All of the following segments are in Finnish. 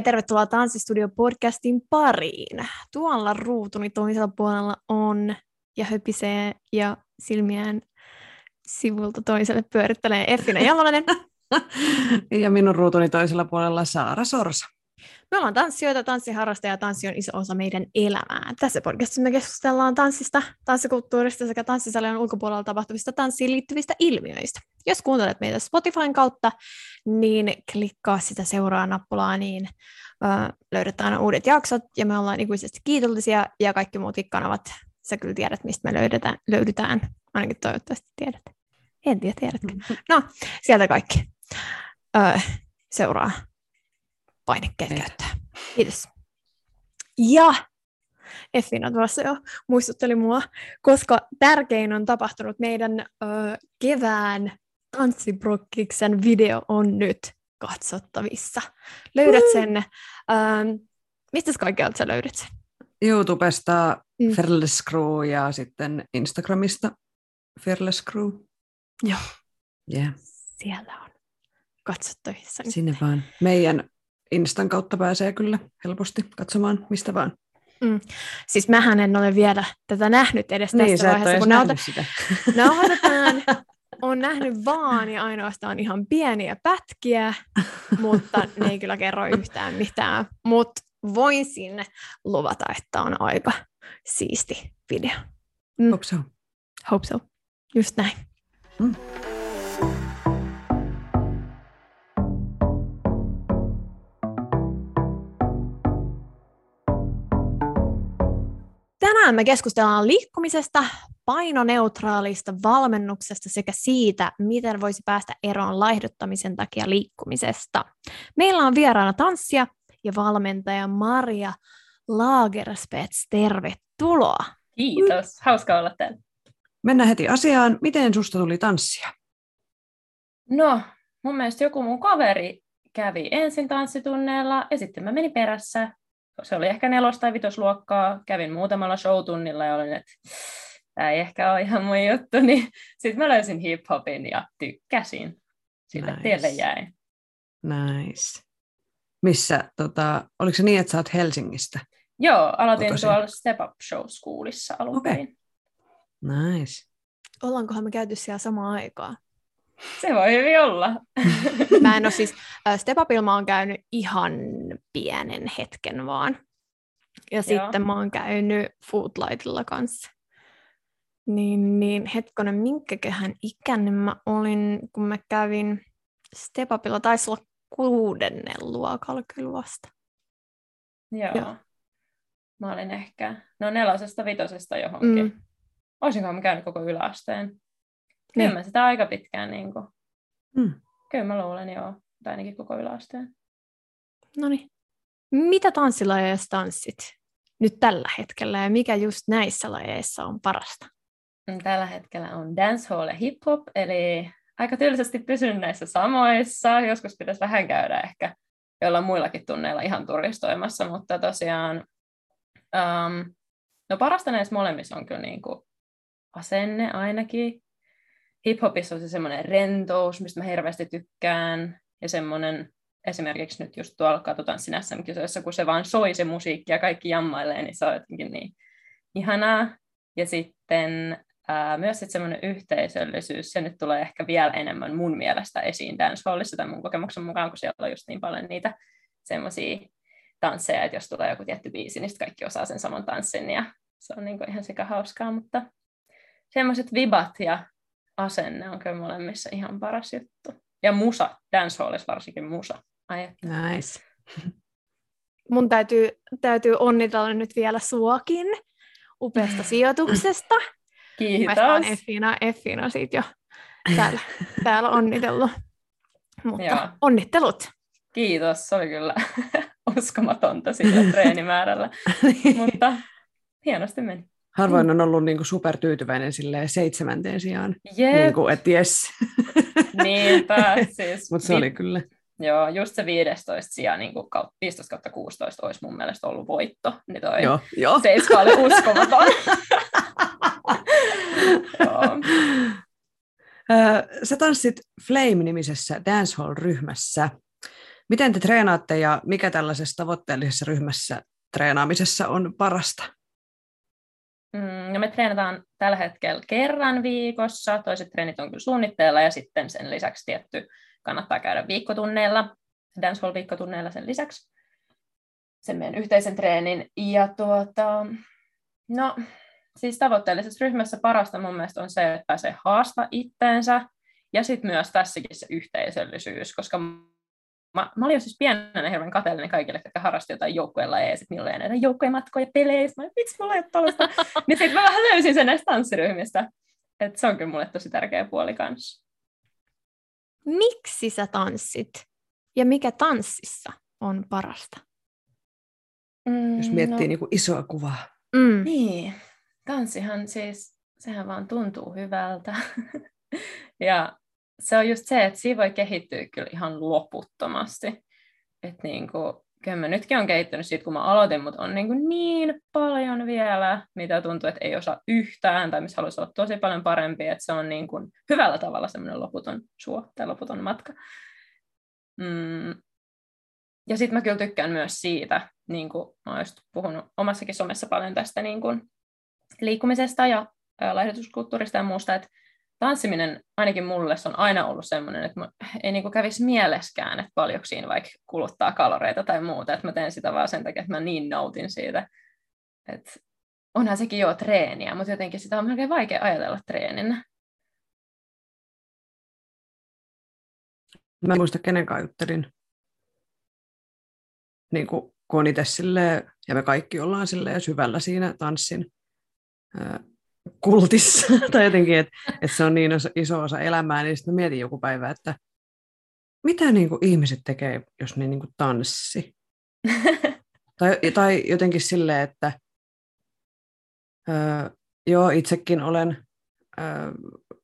ja tervetuloa Tanssistudio-podcastin pariin. Tuolla ruutuni toisella puolella on ja höpisee ja silmiään sivulta toiselle pyörittelee Effina Jalolainen. ja minun ruutuni toisella puolella Saara Sorsa. Me ollaan tanssijoita, tanssiharrastajia ja tanssi on iso osa meidän elämää. Tässä podcastissa me keskustellaan tanssista, tanssikulttuurista sekä tanssisalien ulkopuolella tapahtuvista tanssiin liittyvistä ilmiöistä. Jos kuuntelet meitä Spotifyn kautta, niin klikkaa sitä seuraa nappulaa, niin ö, löydät aina uudet jaksot, ja me ollaan ikuisesti kiitollisia, ja kaikki muutkin kanavat, sä kyllä tiedät, mistä me löydetään, löydetään, ainakin toivottavasti tiedät. En tiedä, tiedätkö. No, sieltä kaikki. Ö, seuraa painikkeet käyttää. Kiitos. Ja Effina tuossa jo muistutteli mua, koska tärkein on tapahtunut meidän ö, kevään tanssiprokkiksen video on nyt katsottavissa. Löydät sen, ö, mistä kaikkialta sä löydät sen? YouTubesta mm. Fearless Crew ja sitten Instagramista Fearless Crew. Joo. Yeah. Siellä on katsottavissa. Sinne vaan. Meidän Instan kautta pääsee kyllä helposti katsomaan mistä vaan. Mm. Siis mähän en ole vielä tätä nähnyt edes niin, tässä vaiheessa, kun nauta... sitä. nauhoitetaan. on nähnyt vaan ja ainoastaan ihan pieniä pätkiä, mutta ne ei kyllä kerro yhtään mitään. Mutta voisin luvata, että on aika siisti video. Mm. Hope so. Hope so. Just näin. Mm. Tänään me keskustellaan liikkumisesta, painoneutraalista valmennuksesta sekä siitä, miten voisi päästä eroon laihduttamisen takia liikkumisesta. Meillä on vieraana tanssia ja valmentaja Maria Lagerspets. Tervetuloa. Kiitos, hauska olla täällä. Mennään heti asiaan. Miten susta tuli tanssia? No, mun mielestä joku mun kaveri kävi ensin tanssitunneilla ja sitten mä menin perässä se oli ehkä nelos- tai vitosluokkaa, kävin muutamalla showtunnilla ja olin, että tämä ei ehkä ole ihan mun juttu, niin sitten mä löysin hip-hopin ja tykkäsin. Sille nice. tielle jäin. Nice. Missä, tota, oliko se niin, että sä oot Helsingistä? Joo, aloitin Kotoisin. tuolla Step Up Show Schoolissa alun okay. perin. Nice. Ollaankohan me käyty siellä samaan aikaan? Se voi hyvin olla. Mä en ole siis, äh, Step Upilla mä oon käynyt ihan pienen hetken vaan. Ja Joo. sitten mä oon käynyt Foodlightilla kanssa. Niin, niin hetkonen, minkäköhän ikäinen mä olin, kun mä kävin Step Upilla, taisi olla kuudennen luokalla kyllä vasta. Joo. Joo. Mä olin ehkä, no nelosesta vitosesta johonkin. Mm. Olisinkohan mä käynyt koko yläasteen. Kyllä niin. mä sitä aika pitkään niin kuin, mm. kyllä mä luulen joo, tai ainakin koko yläasteen. No niin. Mitä tanssilajeja tanssit nyt tällä hetkellä ja mikä just näissä lajeissa on parasta? Mm, tällä hetkellä on dancehall ja hip-hop, eli aika tylsästi pysyn näissä samoissa. Joskus pitäisi vähän käydä ehkä joilla muillakin tunneilla ihan turistoimassa, mutta tosiaan um, no parasta näissä molemmissa on kyllä niin kuin asenne ainakin hiphopissa on se semmoinen rentous, mistä mä hirveästi tykkään, ja semmoinen esimerkiksi nyt just tuolla katsotaan sinä SM-kisoissa, kun se vaan soi se musiikki ja kaikki jammailee, niin se on jotenkin niin ihanaa. Ja sitten ää, myös semmoinen yhteisöllisyys, se nyt tulee ehkä vielä enemmän mun mielestä esiin dancehallissa tämän mun kokemuksen mukaan, kun siellä on just niin paljon niitä semmoisia tansseja, että jos tulee joku tietty biisi, niin kaikki osaa sen saman tanssin, ja se on niin kuin ihan sekä hauskaa, mutta semmoiset vibat ja asenne on kyllä molemmissa ihan paras juttu. Ja musa, dancehallissa varsinkin musa. Ajattelen. Nice. Mun täytyy, täytyy onnitella nyt vielä suokin upeasta sijoituksesta. Kiitos. Mä Effina, Effina siitä jo täällä, täällä onnitellut. Mutta Joo. onnittelut. Kiitos, se oli kyllä uskomatonta sillä treenimäärällä, mutta hienosti meni. Harvoin on ollut niinku supertyytyväinen seitsemänteen sijaan, yep. niinku, että jes. Niinpä, siis. Mutta se oli kyllä. Joo, just se 15 sija, niin kuin 15 kautta 16 olisi mun mielestä ollut voitto. Niin toi joo, joo. 7 oli uskomaton. Sä tanssit Flame-nimisessä dancehall-ryhmässä. Miten te treenaatte ja mikä tällaisessa tavoitteellisessa ryhmässä treenaamisessa on parasta? Mm, no me treenataan tällä hetkellä kerran viikossa, toiset treenit on kyllä suunnitteilla ja sitten sen lisäksi tietty kannattaa käydä viikkotunneilla, dancehall-viikkotunneilla sen lisäksi, sen meidän yhteisen treenin. Ja tuota, no, siis tavoitteellisessa ryhmässä parasta mun mielestä on se, että pääsee haasta itteensä, ja sitten myös tässäkin se yhteisöllisyys, koska mä, mä olin siis pienenä hirveän kateellinen kaikille, jotka harrasti jotain joukkueella ja sitten minulla ei näitä joukkueen matkoja peleissä, mä vitsi, mulla ei ole tällaista. niin sitten mä vähän löysin sen näistä tanssiryhmistä. että se on kyllä mulle tosi tärkeä puoli kanssa miksi sä tanssit ja mikä tanssissa on parasta? Mm, Jos miettii no, niin kuin isoa kuvaa. Mm. Niin, tanssihan siis, sehän vaan tuntuu hyvältä. ja se on just se, että siinä voi kehittyä kyllä ihan loputtomasti. Että niin kuin, kyllä mä nytkin on kehittynyt siitä, kun mä aloitin, mutta on niin, kuin niin paljon vielä, mitä tuntuu, että ei osaa yhtään, tai missä haluaisi olla tosi paljon parempi, että se on niin kuin hyvällä tavalla semmoinen loputon suo tai loputon matka. Mm. Ja sitten mä kyllä tykkään myös siitä, niin kuin mä oon just puhunut omassakin somessa paljon tästä niin kuin liikkumisesta ja laihdutuskulttuurista ja muusta, että tanssiminen ainakin mulle on aina ollut sellainen, että ei niin kävisi mieleskään, että paljonko siinä vaikka kuluttaa kaloreita tai muuta, että mä teen sitä vaan sen takia, että mä niin nautin siitä. Että onhan sekin jo treeniä, mutta jotenkin sitä on melkein vaikea ajatella treeninä. Mä en muista kenen juttelin, niin kuin, kun on itse silleen, ja me kaikki ollaan silleen syvällä siinä tanssin kultissa, tai jotenkin, että, että se on niin iso osa elämää, niin sitten mietin joku päivä, että mitä niin kuin ihmiset tekee, jos ne niin kuin tanssi? tai, tai jotenkin silleen, että öö, joo, itsekin olen öö,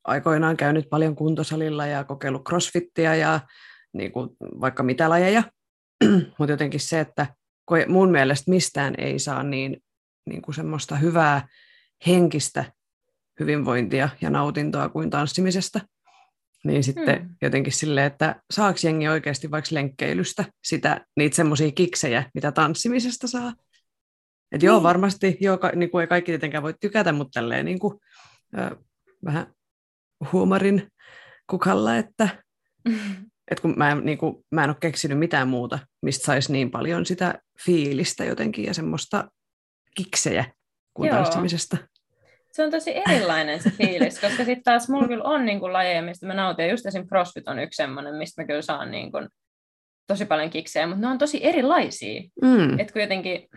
aikoinaan käynyt paljon kuntosalilla ja kokeillut crossfittiä ja niin kuin, vaikka mitä lajeja, mutta jotenkin se, että mun mielestä mistään ei saa niin, niin kuin semmoista hyvää henkistä hyvinvointia ja nautintoa kuin tanssimisesta. Niin sitten hmm. jotenkin silleen, että saako jengi oikeasti vaikka lenkkeilystä sitä, niitä semmoisia kiksejä, mitä tanssimisesta saa. Et joo, niin. varmasti joo, ka, niin kuin ei kaikki tietenkään voi tykätä, mutta tälleen niin kuin, ö, vähän huumorin kukalla, että et kun mä, niin kuin, mä en ole keksinyt mitään muuta, mistä saisi niin paljon sitä fiilistä jotenkin ja semmoista kiksejä kuin Joo. tanssimisesta se on tosi erilainen se fiilis, koska sitten taas mulla kyllä on niin kuin lajeja, mistä mä nautin, ja just esim. CrossFit on yksi semmoinen, mistä mä kyllä saan niin kuin tosi paljon kiksejä, mutta ne on tosi erilaisia. Mm. Että kun jotenkin,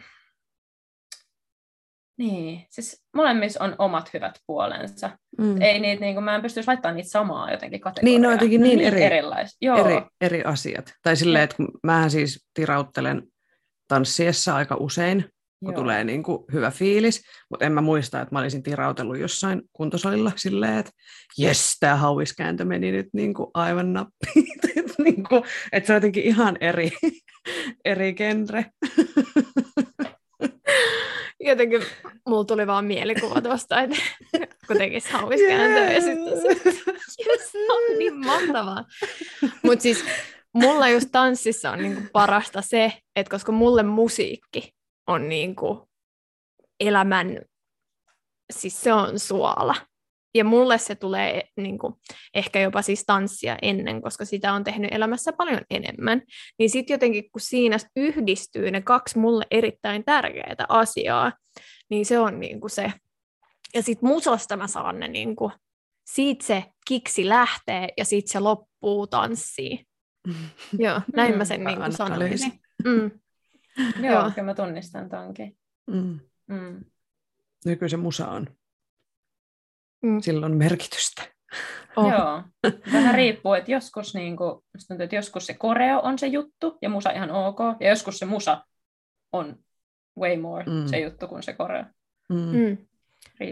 niin, siis molemmissa on omat hyvät puolensa. Mm. Ei niitä, niin kuin, mä en pystyisi laittamaan niitä samaa jotenkin kategoriaa. Niin, no jotenkin niin, niin eri, eri, eri asiat. Tai silleen, että kun mähän siis tirauttelen tanssiessa aika usein, kun Joo. tulee niin kuin hyvä fiilis, mutta en mä muista, että mä olisin tirautellut jossain kuntosalilla silleen, että jes, tämä hauiskääntö meni nyt niin kuin aivan nappiin. että, niin kuin, että se on jotenkin ihan eri, eri genre. Jotenkin mulla tuli vaan mielikuva tuosta, että kun tekisi hauiskääntöä yeah. ja sitten se, yes, on niin mahtavaa. Mutta siis mulla just tanssissa on niinku parasta se, että koska mulle musiikki on niin kuin elämän, siis se on suola. Ja mulle se tulee niin kuin, ehkä jopa siis tanssia ennen, koska sitä on tehnyt elämässä paljon enemmän. Niin sitten jotenkin, kun siinä yhdistyy ne kaksi mulle erittäin tärkeää asiaa, niin se on niin kuin se. Ja sitten musasta mä saan ne, niin kuin, siitä se kiksi lähtee ja sitten se loppuu tanssiin. Joo, näin mä sen niin kuin sanoisin. Mm. Joo, kyllä mä tunnistan tonkin. Mm. Mm. No kyllä se musa on. Mm. Sillä on merkitystä. Oh. Joo, vähän riippuu, että joskus, niin kuin, tuntuu, että joskus se koreo on se juttu ja musa ihan ok, ja joskus se musa on way more mm. se juttu kuin se koreo. Mm. Mm.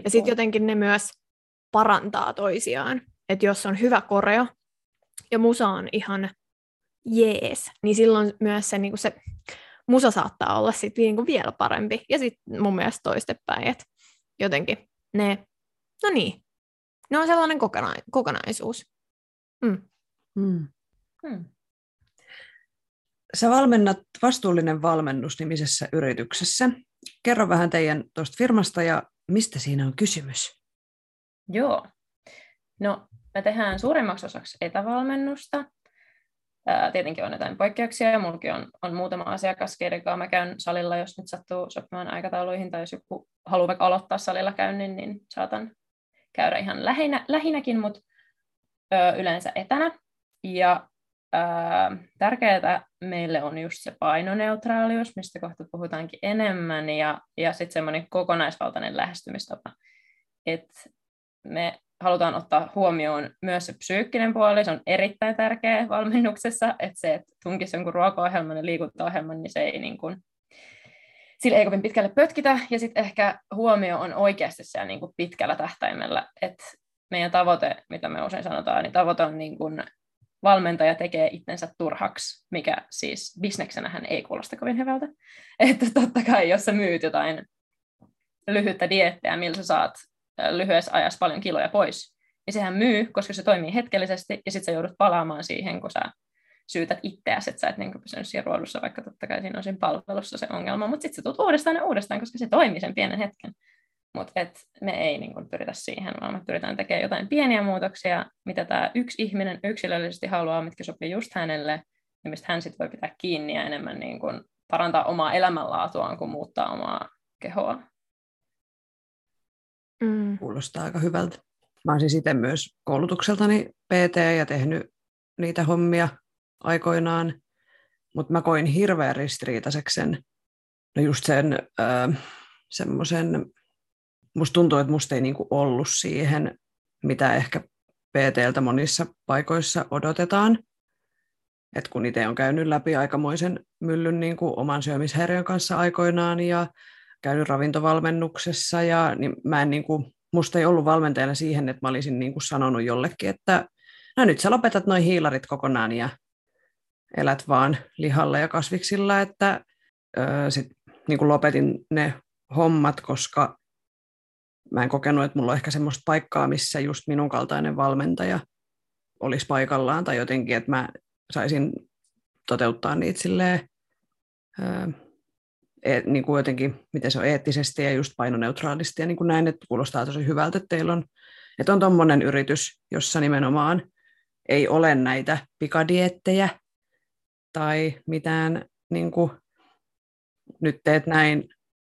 Ja sitten jotenkin ne myös parantaa toisiaan. Että jos on hyvä koreo ja musa on ihan jees, niin silloin myös se, niin kuin se musa saattaa olla sit niin kuin vielä parempi. Ja sitten mun mielestä toistepäin, että jotenkin ne, no niin, ne on sellainen kokona- kokonaisuus. Mm. Mm. Mm. Sä valmennat Vastuullinen valmennus nimisessä yrityksessä. Kerro vähän teidän tuosta firmasta ja mistä siinä on kysymys? Joo. No, me tehdään suurimmaksi osaksi etävalmennusta. Ää, tietenkin on jotain poikkeuksia, ja mullakin on, on muutama asiakas, keiden kanssa mä käyn salilla, jos nyt sattuu sopimaan aikatauluihin, tai jos joku haluaa vaikka aloittaa salilla käynnin, niin saatan käydä ihan lähinnä, lähinnäkin, mutta ö, yleensä etänä. Ja tärkeää meille on just se painoneutraalius, mistä kohta puhutaankin enemmän, ja, ja sitten semmoinen kokonaisvaltainen lähestymistapa. että me halutaan ottaa huomioon myös se psyykkinen puoli, se on erittäin tärkeä valmennuksessa, että se, että tunkisi jonkun ruokaohjelman ja liikuntaohjelman, niin se ei niin kuin, sillä ei kovin pitkälle pötkitä, ja sitten ehkä huomio on oikeasti siellä niin kuin pitkällä tähtäimellä, että meidän tavoite, mitä me usein sanotaan, niin tavoite on niin kuin valmentaja tekee itsensä turhaksi, mikä siis bisneksenähän ei kuulosta kovin hyvältä. Että totta kai, jos sä myyt jotain lyhyttä diettiä, millä sä saat lyhyessä ajassa paljon kiloja pois, niin sehän myy, koska se toimii hetkellisesti, ja sitten sä joudut palaamaan siihen, kun sä syytät itseäsi, että sä et niin pysynyt siinä ruodussa, vaikka totta kai siinä on siinä palvelussa se ongelma, mutta sitten sä tulet uudestaan ja uudestaan, koska se toimii sen pienen hetken. Mutta me ei niin kuin, pyritä siihen, vaan me pyritään tekemään jotain pieniä muutoksia, mitä tämä yksi ihminen yksilöllisesti haluaa, mitkä sopii just hänelle, ja mistä hän sitten voi pitää kiinni ja enemmän niin kuin, parantaa omaa elämänlaatuaan, kuin muuttaa omaa kehoa. Mm. Kuulostaa aika hyvältä. Mä olisin sitten myös koulutukseltani PT ja tehnyt niitä hommia aikoinaan, mutta mä koin hirveän ristiriitaiseksi sen, no just sen äh, semmoisen, musta tuntuu, että musta ei niinku ollut siihen, mitä ehkä PTltä monissa paikoissa odotetaan. Et kun itse on käynyt läpi aikamoisen myllyn niin kuin oman syömishäiriön kanssa aikoinaan ja käynyt ravintovalmennuksessa ja niin mä en niin kuin, musta ei ollut valmentajana siihen, että mä olisin niin kuin sanonut jollekin, että no nyt sä lopetat noin hiilarit kokonaan ja elät vaan lihalla ja kasviksilla, että öö, sit niin kuin lopetin ne hommat, koska mä en kokenut, että mulla on ehkä semmoista paikkaa, missä just minun kaltainen valmentaja olisi paikallaan tai jotenkin, että mä saisin toteuttaa niitä silleen, öö, e, niin kuin jotenkin, miten se on eettisesti ja just painoneutraalisti ja niin kuin näin, että kuulostaa tosi hyvältä, että teillä on, että on tuommoinen yritys, jossa nimenomaan ei ole näitä pikadiettejä tai mitään niin kuin, nyt teet näin,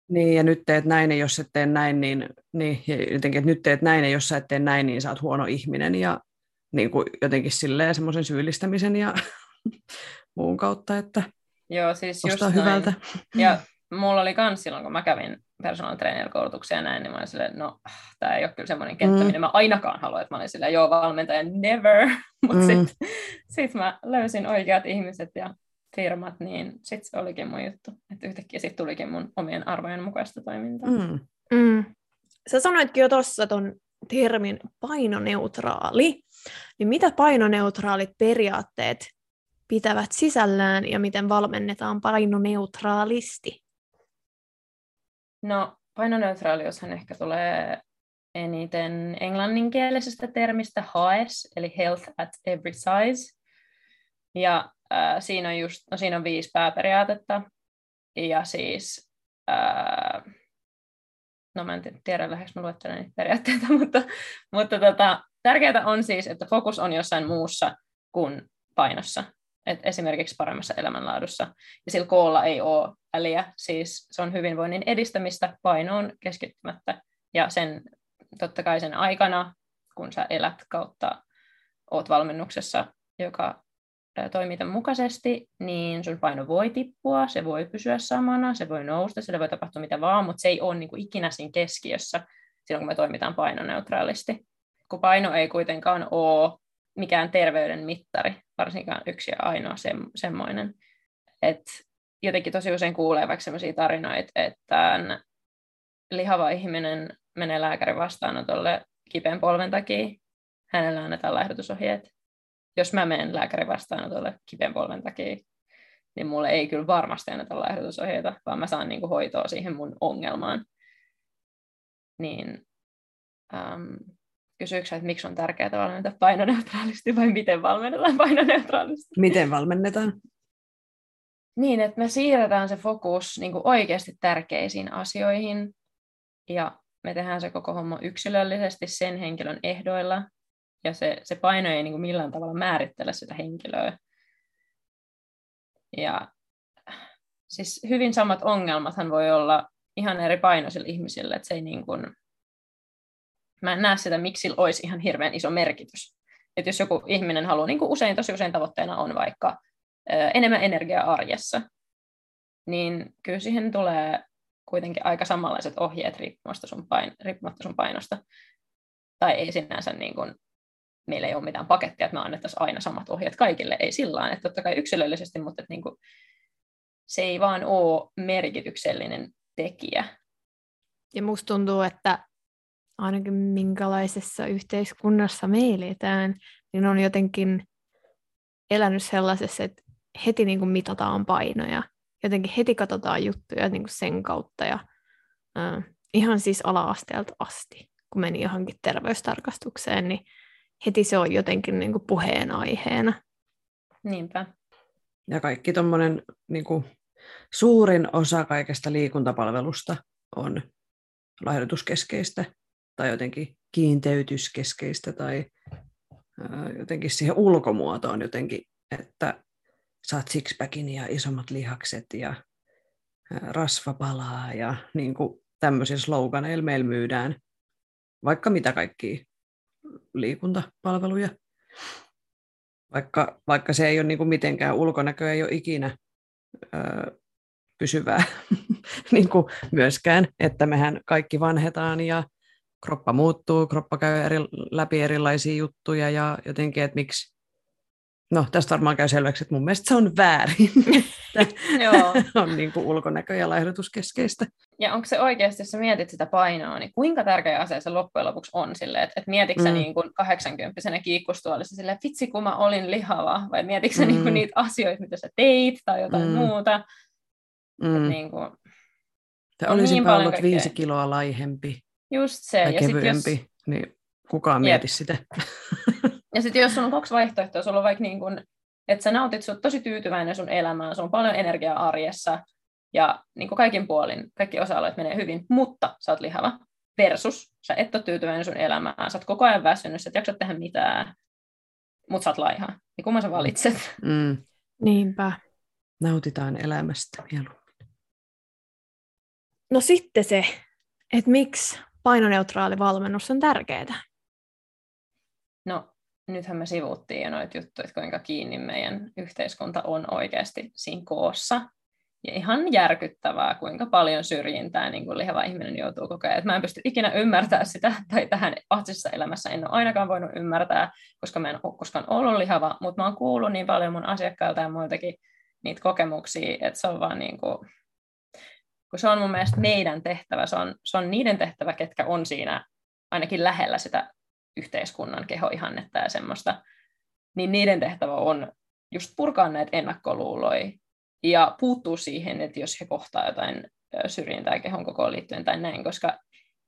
niin, ja nyt teet näin, ja jos et tee näin, niin, niin ja jotenkin, että nyt teet näin, ja jos sä et tee näin, niin sä oot huono ihminen, ja niin kuin jotenkin silleen semmoisen syyllistämisen ja muun kautta, että Joo, siis just hyvältä. Ja mulla oli kans silloin, kun mä kävin personal trainer koulutuksia ja näin, niin mä olin silleen, no, tämä ei ole kyllä semmoinen kenttä, mm. minne mä ainakaan haluan, että mä olin silleen, joo, valmentaja, never. Mutta mm. sitten sit mä löysin oikeat ihmiset ja firmat, niin sitten se olikin mun juttu. Että yhtäkkiä sitten tulikin mun omien arvojen mukaista toimintaa. Mm. Mm. Sä sanoitkin jo tuossa ton termin painoneutraali. Niin mitä painoneutraalit periaatteet pitävät sisällään ja miten valmennetaan painoneutraalisti? No, painoneutraaliushan ehkä tulee eniten englanninkielisestä termistä HAES, eli Health at Every Size. Ja äh, siinä, on just, no, siinä on viisi pääperiaatetta. Ja siis, äh, no mä en tiedä lähdekö mä luettelen niitä periaatteita, mutta, mutta tota, tärkeää on siis, että fokus on jossain muussa kuin painossa et esimerkiksi paremmassa elämänlaadussa. Ja sillä koolla ei ole väliä, siis se on hyvinvoinnin edistämistä painoon keskittymättä. Ja sen totta kai sen aikana, kun sä elät kautta oot valmennuksessa, joka toimii tämän mukaisesti, niin sun paino voi tippua, se voi pysyä samana, se voi nousta, sille voi tapahtua mitä vaan, mutta se ei ole niin kuin ikinä siinä keskiössä silloin, kun me toimitaan painoneutraalisti. kun paino ei kuitenkaan ole mikään terveyden mittari, varsinkaan yksi ja ainoa semmoinen. että jotenkin tosi usein kuulee vaikka sellaisia tarinoita, että lihava ihminen menee lääkärin vastaanotolle kipeän polven takia, hänellä annetaan laihdutusohjeet. Jos mä menen lääkärin vastaanotolle kipeän polven takia, niin mulle ei kyllä varmasti anneta laihdutusohjeita, vaan mä saan niinku hoitoa siihen mun ongelmaan. Niin ähm, kysyykö että miksi on tärkeää valmentaa painoneutraalisti vai miten valmennetaan painoneutraalisti? Miten valmennetaan? Niin, että me siirretään se fokus niin oikeasti tärkeisiin asioihin ja me tehdään se koko homma yksilöllisesti sen henkilön ehdoilla ja se, se paino ei niin kuin millään tavalla määrittele sitä henkilöä. Ja siis hyvin samat ongelmathan voi olla ihan eri painoisilla ihmisillä, että se ei niin kuin, mä en näe sitä, miksi sillä olisi ihan hirveän iso merkitys. Että jos joku ihminen haluaa, niin kuin usein, tosi usein tavoitteena on vaikka enemmän energiaa arjessa, niin kyllä siihen tulee kuitenkin aika samanlaiset ohjeet riippumatta sun, pain, riippumatta sun painosta. Tai ei sinänsä niin kuin, meillä ei ole mitään pakettia, että me annettaisiin aina samat ohjeet kaikille. Ei sillä että totta kai yksilöllisesti, mutta että niin kuin, se ei vaan ole merkityksellinen tekijä. Ja musta tuntuu, että ainakin minkälaisessa yhteiskunnassa me eletään, niin on jotenkin elänyt sellaisessa, että heti niin kuin mitataan painoja. Jotenkin heti katsotaan juttuja niin kuin sen kautta ja äh, ihan siis ala-asteelta asti, kun meni johonkin terveystarkastukseen, niin heti se on jotenkin niin kuin puheenaiheena. Niinpä. Ja kaikki tuommoinen niin suurin osa kaikesta liikuntapalvelusta on lahjoituskeskeistä tai jotenkin kiinteytyskeskeistä tai jotenkin siihen ulkomuotoon jotenkin, että saat sixpackin ja isommat lihakset ja rasva palaa ja niin kuin tämmöisiä sloganeilla meillä myydään vaikka mitä kaikkia liikuntapalveluja. Vaikka, vaikka se ei ole niin kuin mitenkään, ulkonäkö ei ole ikinä ö, pysyvää niin kuin myöskään, että mehän kaikki vanhetaan ja kroppa muuttuu, kroppa käy eri, läpi erilaisia juttuja ja jotenkin, että miksi, no tästä varmaan käy selväksi, että mun mielestä se on väärin, Joo. on niin kuin ulkonäkö- ja laihdutuskeskeistä. Ja onko se oikeasti, jos sä mietit sitä painoa, niin kuinka tärkeä asia se loppujen lopuksi on sille, että, että mietitkö mm. niin kuin 80 kiikkustuolissa sille, että vitsi kun mä olin lihava, vai mietitkö mm. niin kuin niitä asioita, mitä sä teit tai jotain mm. muuta. Mm. niin kuin, olisin niin ollut kaikkea. viisi kiloa laihempi. Just se. Tai ja kevyempi, jos... niin kukaan mieti sitä. ja sitten jos on kaksi vaihtoehtoa, sulla on vaikka niin kun, että sä nautit, sä tosi tyytyväinen sun elämään, sulla on paljon energiaa arjessa, ja niin kuin kaikin puolin, kaikki osa-alueet menee hyvin, mutta sä oot lihava, versus sä et ole tyytyväinen sun elämään, sä oot koko ajan väsynyt, sä et jaksa tehdä mitään, mutta sä oot laiha. Niin kumman sä valitset? Mm. Niinpä. Nautitaan elämästä mieluummin. No sitten se, että miksi painoneutraali valmennus on tärkeää? No, nythän me sivuuttiin jo noita juttuja, että kuinka kiinni meidän yhteiskunta on oikeasti siinä koossa. Ja ihan järkyttävää, kuinka paljon syrjintää niin kuin lihava ihminen joutuu kokemaan. Mä en pysty ikinä ymmärtämään sitä, tai tähän astisessa elämässä en ole ainakaan voinut ymmärtää, koska mä en ole koskaan ollut lihava, mutta mä oon kuullut niin paljon mun asiakkailta ja muiltakin niitä kokemuksia, että se on vaan niin kuin, kun se on mun mielestä meidän tehtävä, se on, se on niiden tehtävä, ketkä on siinä ainakin lähellä sitä yhteiskunnan kehoihannetta ja semmoista, niin niiden tehtävä on just purkaa näitä ennakkoluuloja ja puuttuu siihen, että jos he kohtaa jotain syrjintää kehon kokoon liittyen tai näin, koska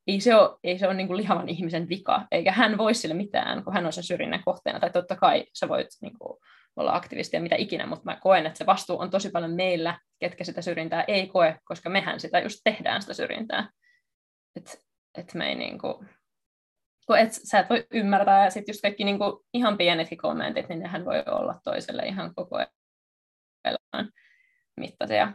ei se ole, ei se ole niin kuin lihavan ihmisen vika, eikä hän voi sille mitään, kun hän on sen syrjinnän kohteena. Tai totta kai sä voit niin kuin, olla aktivisti ja mitä ikinä, mutta mä koen, että se vastuu on tosi paljon meillä, ketkä sitä syrjintää ei koe, koska mehän sitä just tehdään sitä syrjintää. Että et me ei niinku, kun et, sä et voi ymmärtää, ja sitten just kaikki niinku ihan pienetkin kommentit, niin nehän voi olla toiselle ihan koko elämän mittaisia.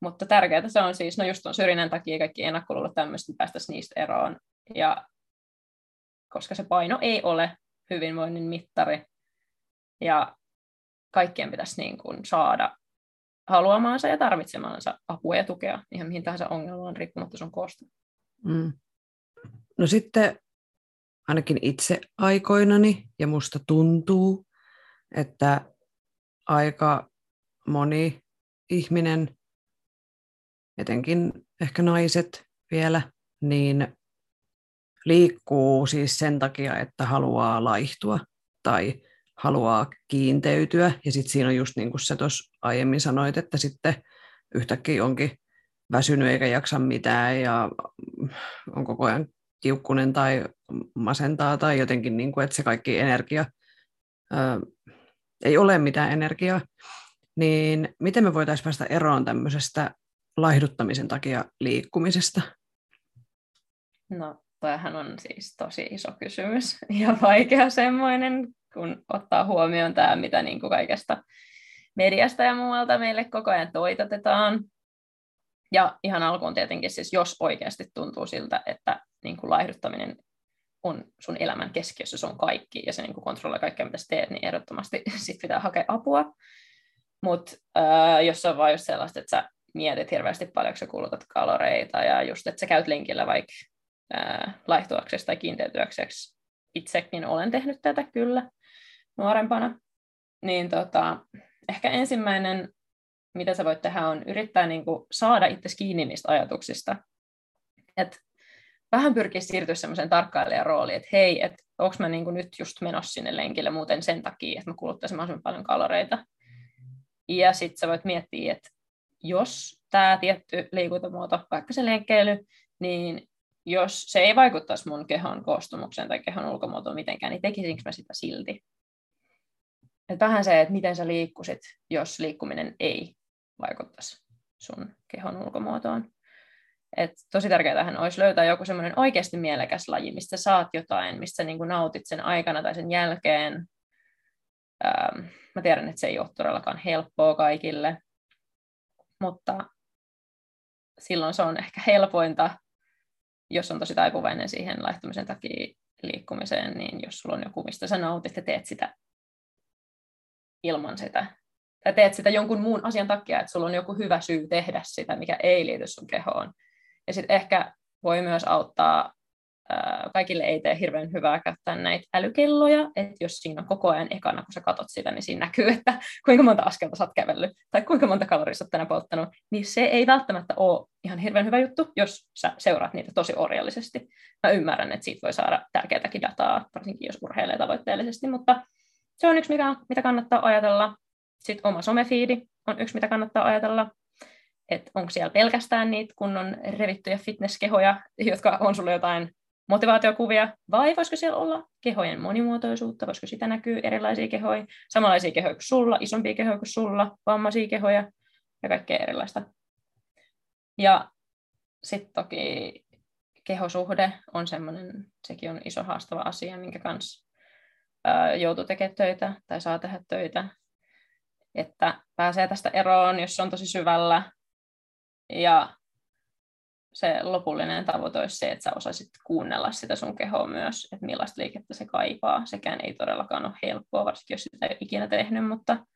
Mutta tärkeää se on siis, no just on syrjinnän takia kaikki ennakkoluulot tämmöistä, niin päästäisiin niistä eroon. Ja koska se paino ei ole hyvinvoinnin mittari, ja kaikkien pitäisi niin kuin saada haluamaansa ja tarvitsemaansa apua ja tukea ihan mihin tahansa ongelmaan riippumatta sun koosta. Mm. No sitten ainakin itse aikoinani, ja musta tuntuu, että aika moni ihminen, etenkin ehkä naiset vielä, niin liikkuu siis sen takia, että haluaa laihtua tai haluaa kiinteytyä. Ja sitten siinä on just niin kuin sä tuossa aiemmin sanoit, että sitten yhtäkkiä onkin väsynyt eikä jaksa mitään ja on koko ajan kiukkunen tai masentaa tai jotenkin, niin kuin, että se kaikki energia, ää, ei ole mitään energiaa, niin miten me voitaisiin päästä eroon tämmöisestä laihduttamisen takia liikkumisesta? No, tämähän on siis tosi iso kysymys ja vaikea semmoinen, kun ottaa huomioon tämä, mitä niin kuin kaikesta mediasta ja muualta meille koko ajan toitotetaan. Ja ihan alkuun tietenkin siis, jos oikeasti tuntuu siltä, että niin kuin laihduttaminen on sun elämän keskiössä, se on kaikki, ja se niin kuin kontrolloi kaikkea, mitä sä teet, niin ehdottomasti sit pitää hakea apua. Mutta äh, jos on vain just sellaista, että sä mietit hirveästi paljonko sä kulutat kaloreita, ja just, että sä käyt lenkillä vaikka äh, laihtuaksesi tai kiinteytyäksesi, itsekin olen tehnyt tätä kyllä nuorempana, niin tota, ehkä ensimmäinen mitä sä voit tehdä, on yrittää niin kuin saada itse kiinni niistä ajatuksista. Et vähän pyrkiä siirtyä semmoiseen tarkkailijan rooliin, että hei, että onko mä niin kuin nyt just menossa sinne lenkille muuten sen takia, että mä kuluttaisin mahdollisimman paljon kaloreita. Ja sitten sä voit miettiä, että jos tämä tietty liikuntamuoto, vaikka se lenkkeily, niin jos se ei vaikuttaisi mun kehon koostumukseen tai kehon ulkomuotoon mitenkään, niin tekisinkö mä sitä silti? Et vähän se, että miten sä liikkusit, jos liikkuminen ei vaikuttaisi sun kehon ulkomuotoon. Et tosi tärkeää olisi löytää joku semmoinen oikeasti mielekäs laji, mistä saat jotain, mistä niin nautit sen aikana tai sen jälkeen. Ähm, mä tiedän, että se ei ole todellakaan helppoa kaikille, mutta silloin se on ehkä helpointa, jos on tosi taipuvainen siihen laittamisen takia liikkumiseen, niin jos sulla on joku, mistä sä nautit ja teet sitä ilman sitä tai teet sitä jonkun muun asian takia, että sulla on joku hyvä syy tehdä sitä, mikä ei liity sun kehoon. Ja sitten ehkä voi myös auttaa, kaikille ei tee hirveän hyvää käyttää näitä älykelloja, että jos siinä on koko ajan ekana, kun sä katot sitä, niin siinä näkyy, että kuinka monta askelta sä oot kävellyt, tai kuinka monta kaloria sä oot tänään polttanut, niin se ei välttämättä ole ihan hirveän hyvä juttu, jos sä seuraat niitä tosi orjallisesti. Mä ymmärrän, että siitä voi saada tärkeätäkin dataa, varsinkin jos urheilee tavoitteellisesti, mutta se on yksi, mikä, mitä kannattaa ajatella. Sitten oma somefiidi on yksi, mitä kannattaa ajatella, että onko siellä pelkästään niitä kunnon revittyjä fitnesskehoja, jotka on sulle jotain motivaatiokuvia, vai voisiko siellä olla kehojen monimuotoisuutta, voisiko sitä näkyy erilaisia kehoja, samanlaisia kehoja kuin sulla, isompia kehoja kuin sulla, vammaisia kehoja ja kaikkea erilaista. Ja sitten toki kehosuhde on semmoinen, sekin on iso haastava asia, minkä kanssa joutuu tekemään töitä tai saa tehdä töitä että pääsee tästä eroon, jos se on tosi syvällä. Ja se lopullinen tavoite olisi se, että sä osaisit kuunnella sitä sun kehoa myös, että millaista liikettä se kaipaa. Sekään ei todellakaan ole helppoa, varsinkin jos sitä ei ole ikinä tehnyt, mutta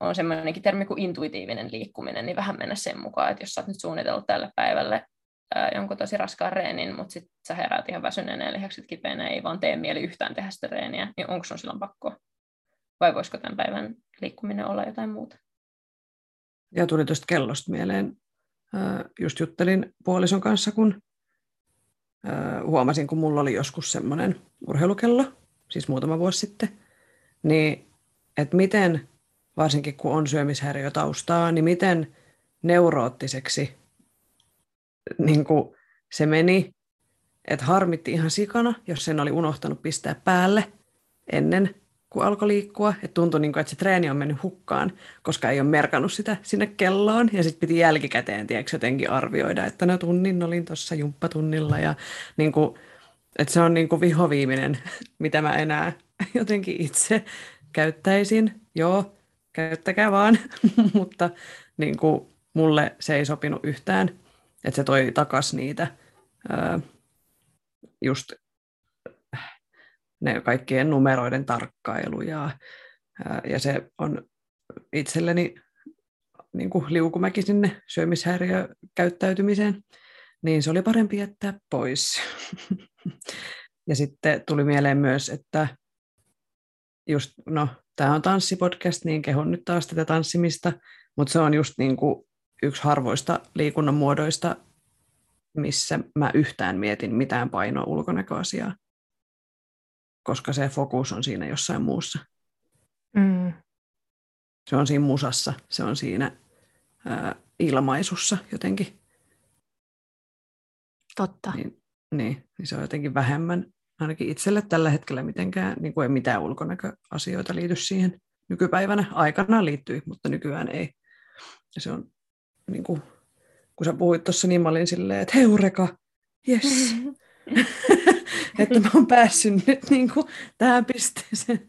on semmoinenkin termi kuin intuitiivinen liikkuminen, niin vähän mennä sen mukaan, että jos sä oot nyt suunnitellut tälle päivälle ää, jonkun tosi raskaan reenin, mutta sitten sä heräät ihan väsyneenä ja lihakset kipeänä, ei vaan tee mieli yhtään tehdä sitä reeniä, niin onko sun silloin pakko vai voisiko tämän päivän liikkuminen olla jotain muuta? Ja tuli tuosta kellosta mieleen. Just juttelin puolison kanssa, kun huomasin, kun mulla oli joskus semmoinen urheilukello, siis muutama vuosi sitten, niin että miten, varsinkin kun on syömishäiriötaustaa, niin miten neuroottiseksi niin kuin se meni, että harmitti ihan sikana, jos sen oli unohtanut pistää päälle ennen kun alkoi liikkua, että tuntui, niin kuin, että se treeni on mennyt hukkaan, koska ei ole merkannut sitä sinne kelloon, ja sitten piti jälkikäteen tiedätkö, jotenkin arvioida, että no tunnin olin tuossa jumppatunnilla, ja niin kuin, että se on niin kuin vihoviiminen, mitä mä enää jotenkin itse käyttäisin. Joo, käyttäkää vaan, mutta niin kuin, mulle se ei sopinut yhtään, että se toi takas niitä ää, just ne kaikkien numeroiden tarkkailu ja, ja se on itselleni niin kuin liukumäki sinne syömishäiriökäyttäytymiseen, niin se oli parempi jättää pois. Ja sitten tuli mieleen myös, että just, no, tämä on tanssipodcast, niin kehon nyt taas tätä tanssimista, mutta se on just niin kuin yksi harvoista liikunnan muodoista, missä mä yhtään mietin mitään painoa ulkonäköasiaa, koska se fokus on siinä jossain muussa. Mm. Se on siinä musassa, se on siinä ää, ilmaisussa jotenkin. Totta. Niin, niin, niin se on jotenkin vähemmän, ainakin itselle tällä hetkellä mitenkään, niin kuin ei mitään ulkonäköasioita liity siihen nykypäivänä. Aikanaan liittyy, mutta nykyään ei. Ja se on, niin kuin, kun sä puhuit tuossa, niin mä olin silleen, että heureka, yes. että mä oon päässyt nyt niin kuin, tähän pisteeseen.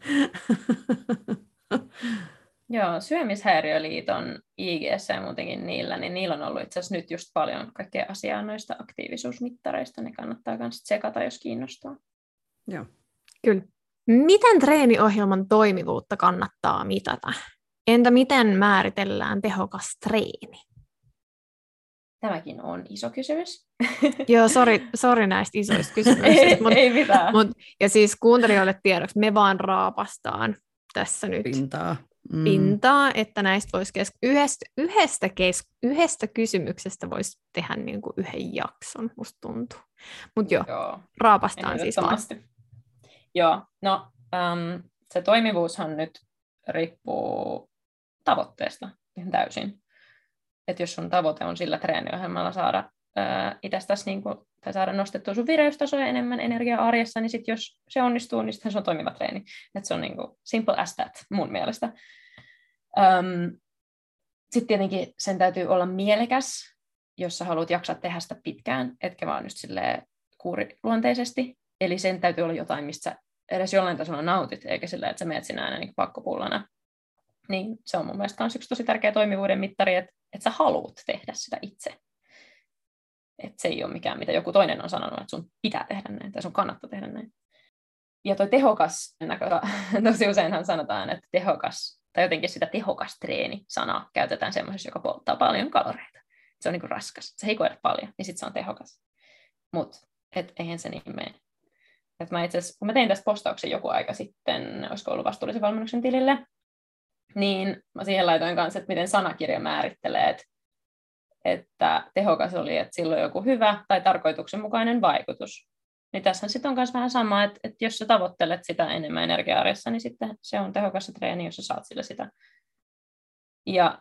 Joo, Syömishäiriöliiton IGS ja muutenkin niillä, niin niillä on ollut itse asiassa nyt just paljon kaikkea asiaa noista aktiivisuusmittareista. Ne kannattaa myös tsekata, jos kiinnostaa. Joo. Kyllä. Miten treeniohjelman toimivuutta kannattaa mitata? Entä miten määritellään tehokas treeni? Tämäkin on iso kysymys. Joo, sori, sori näistä isoista kysymyksistä. ei, mut, ei mitään. mut, ja siis kuuntelijoille tiedoksi, me vaan raapastaan tässä nyt Pintaa. mm. pintaa, että näistä voisi kes- yhdestä, yhdestä, kes- yhdestä kysymyksestä voisi tehdä niin kuin yhden jakson, musta tuntuu. Mutta joo, Joo, raapastaan siis vaan. Joo, no um, se toimivuushan nyt riippuu tavoitteesta ihan täysin. Että jos sun tavoite on sillä treeniohjelmalla saada itsestäsi niin kuin, tai saada nostettua sun vireystasoja enemmän energiaa arjessa, niin sit jos se onnistuu, niin sitten se on toimiva treeni. Et se on niin kuin simple as that mun mielestä. Um, sitten tietenkin sen täytyy olla mielekäs, jos sä haluat jaksaa tehdä sitä pitkään, etkä vaan just kuuriluonteisesti. Eli sen täytyy olla jotain, mistä sä edes jollain tasolla nautit, eikä sillä, että sä meet sinä aina niin pakkopullana. Niin se on mun mielestä myös yksi tosi tärkeä toimivuuden mittari, että, että sä haluat tehdä sitä itse. Että se ei ole mikään, mitä joku toinen on sanonut, että sun pitää tehdä näin, tai sun kannattaa tehdä näin. Ja toi tehokas näkö, tosi useinhan sanotaan, että tehokas, tai jotenkin sitä tehokas treeni-sanaa käytetään semmoisessa, joka polttaa paljon kaloreita. Se on niin kuin raskas, se hikoilet paljon, niin sitten se on tehokas. Mutta eihän se niin mene. Et mä itse kun mä tein tästä postauksen joku aika sitten, olisiko ollut vastuullisen valmennuksen tilille, niin mä siihen laitoin kanssa, että miten sanakirja määrittelee, että, että tehokas oli, että sillä on joku hyvä tai tarkoituksenmukainen vaikutus. Niin tässä sitten on myös vähän sama, että, että jos sä tavoittelet sitä enemmän energia niin sitten se on tehokas se treeni, jos sä saat sillä sitä. Ja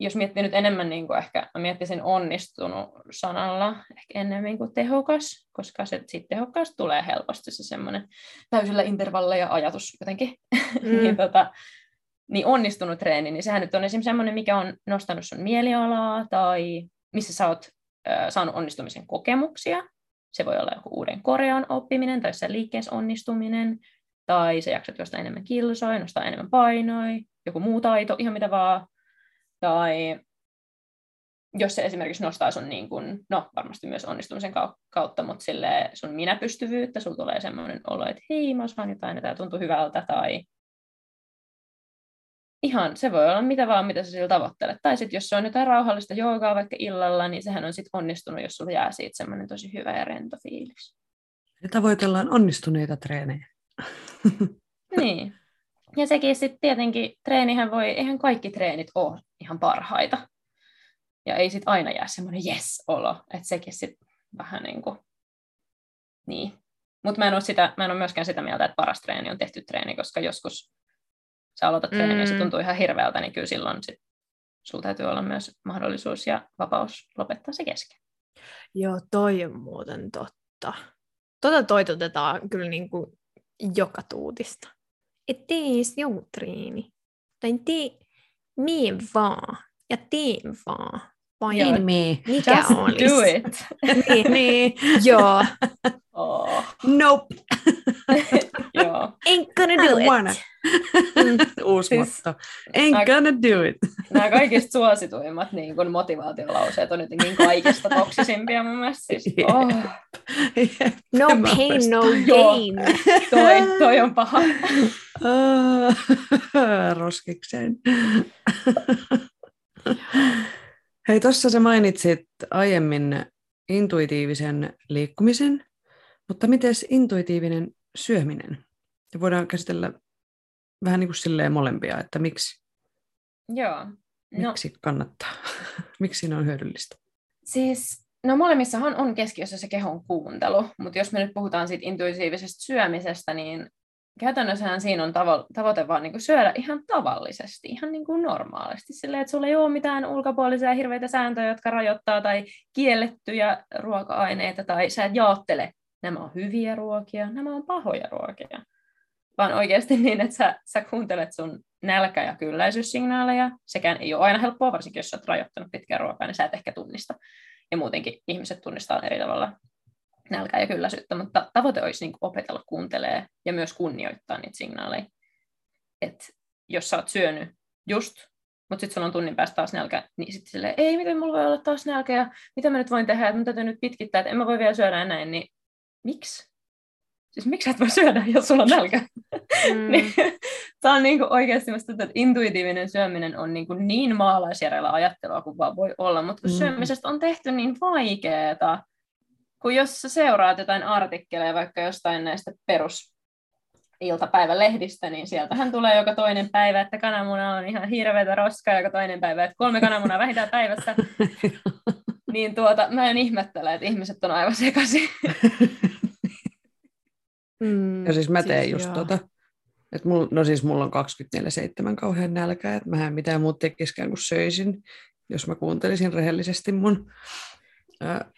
jos miettii nyt enemmän, niin kuin ehkä mä miettisin onnistunut sanalla ehkä enemmän kuin tehokas, koska se sit tehokas tulee helposti se semmoinen täysillä intervalleja ajatus jotenkin. Mm. niin, tota, niin onnistunut treeni, niin sehän nyt on esimerkiksi semmoinen, mikä on nostanut sun mielialaa tai missä sä oot äh, saanut onnistumisen kokemuksia. Se voi olla joku uuden korean oppiminen tai se liikkeessä onnistuminen, tai sä jaksat jostain enemmän kilsoja, nostaa enemmän painoja, joku muu taito, ihan mitä vaan tai jos se esimerkiksi nostaa sun, niin kun, no varmasti myös onnistumisen kautta, mutta sille sun minäpystyvyyttä, sulla tulee semmoinen olo, että hei, mä osaan jotain, ja tämä tuntuu hyvältä, tai ihan, se voi olla mitä vaan, mitä sä sillä tavoittelet. Tai sitten jos se on jotain rauhallista joogaa vaikka illalla, niin sehän on sitten onnistunut, jos sulla jää siitä semmoinen tosi hyvä ja rento fiilis. Ja tavoitellaan onnistuneita treenejä. niin. Ja sekin sitten tietenkin, treenihän voi, eihän kaikki treenit ole ihan parhaita. Ja ei sitten aina jää semmoinen yes-olo, että sekin sitten vähän niin kuin, niin. Mutta mä, en ole sitä, mä en ole myöskään sitä mieltä, että paras treeni on tehty treeni, koska joskus sä aloitat mm. treeniä ja se tuntuu ihan hirveältä, niin kyllä silloin sit, sulla täytyy olla myös mahdollisuus ja vapaus lopettaa se kesken. Joo, toi on muuten totta. Tota toitotetaan kyllä niin kuin joka tuutista et tee joku treeni. Tai tee, mie vaan. Ja tee vaan. Vai Joo, me. Mikä Just olisi? do it. niin, niin. Joo. Oh. Nope. Joo. Ain't gonna do it. Wanna. Uusi siis, motto. Ain't nää, gonna do it. nämä kaikista suosituimmat niin kun motivaatiolauseet on jotenkin kaikista toksisimpia mun mielestä. Siis, oh. Yep. No pain, no gain. toi, toi on paha. Roskikseen. Hei, tuossa sä mainitsit aiemmin intuitiivisen liikkumisen, Mutta miten intuitiivinen syöminen? Ja voidaan käsitellä vähän niin kuin silleen molempia, että miksi, Joo. No, miksi kannattaa, miksi siinä on hyödyllistä. siis, no molemmissahan on keskiössä se kehon kuuntelu, mutta jos me nyt puhutaan siitä intuitiivisesta syömisestä, niin käytännössähän siinä on tavo- tavoite vaan niin syödä ihan tavallisesti, ihan niin kuin normaalisti. Silleen, että sulla ei ole mitään ulkopuolisia hirveitä sääntöjä, jotka rajoittaa tai kiellettyjä ruoka-aineita, tai sä et jaattele, nämä on hyviä ruokia, nämä on pahoja ruokia. Vaan oikeasti niin, että sä, sä kuuntelet sun nälkä- ja kylläisyyssignaaleja. Sekään ei ole aina helppoa, varsinkin jos sä oot rajoittanut pitkään ruokaa, niin sä et ehkä tunnista. Ja muutenkin ihmiset tunnistaa eri tavalla nälkää ja kylläisyyttä, mutta tavoite olisi niin opetella kuuntelee ja myös kunnioittaa niitä signaaleja. Et jos sä oot syönyt just, mutta sitten sulla on tunnin päästä taas nälkä, niin sitten silleen, ei, miten mulla voi olla taas nälkä ja mitä mä nyt voin tehdä, että mun täytyy nyt pitkittää, että en mä voi vielä syödä enää, niin miksi? Siis miksi et voi syödä, jos sulla on nälkä? Mm. niin, Tämä on niinku oikeasti, musta tuntuu, että intuitiivinen syöminen on niinku niin maalaisjärjellä ajattelua kuin vaan voi olla, mutta kun Mm. syömisestä on tehty niin vaikeeta, kun jos sä seuraat jotain artikkeleja vaikka jostain näistä perus iltapäivälehdistä, niin sieltähän tulee joka toinen päivä, että kananmuna on ihan hirveätä roskaa, joka toinen päivä, että kolme kananmunaa vähintään päivässä, niin tuota, mä en ihmettele, että ihmiset on aivan sekaisin. Mm, Ja siis mä teen just joo. tota, että mul, no siis mulla on 24-7 kauhean nälkä, että mä en mitään muuta tekiskään kuin söisin, jos mä kuuntelisin rehellisesti mun ää,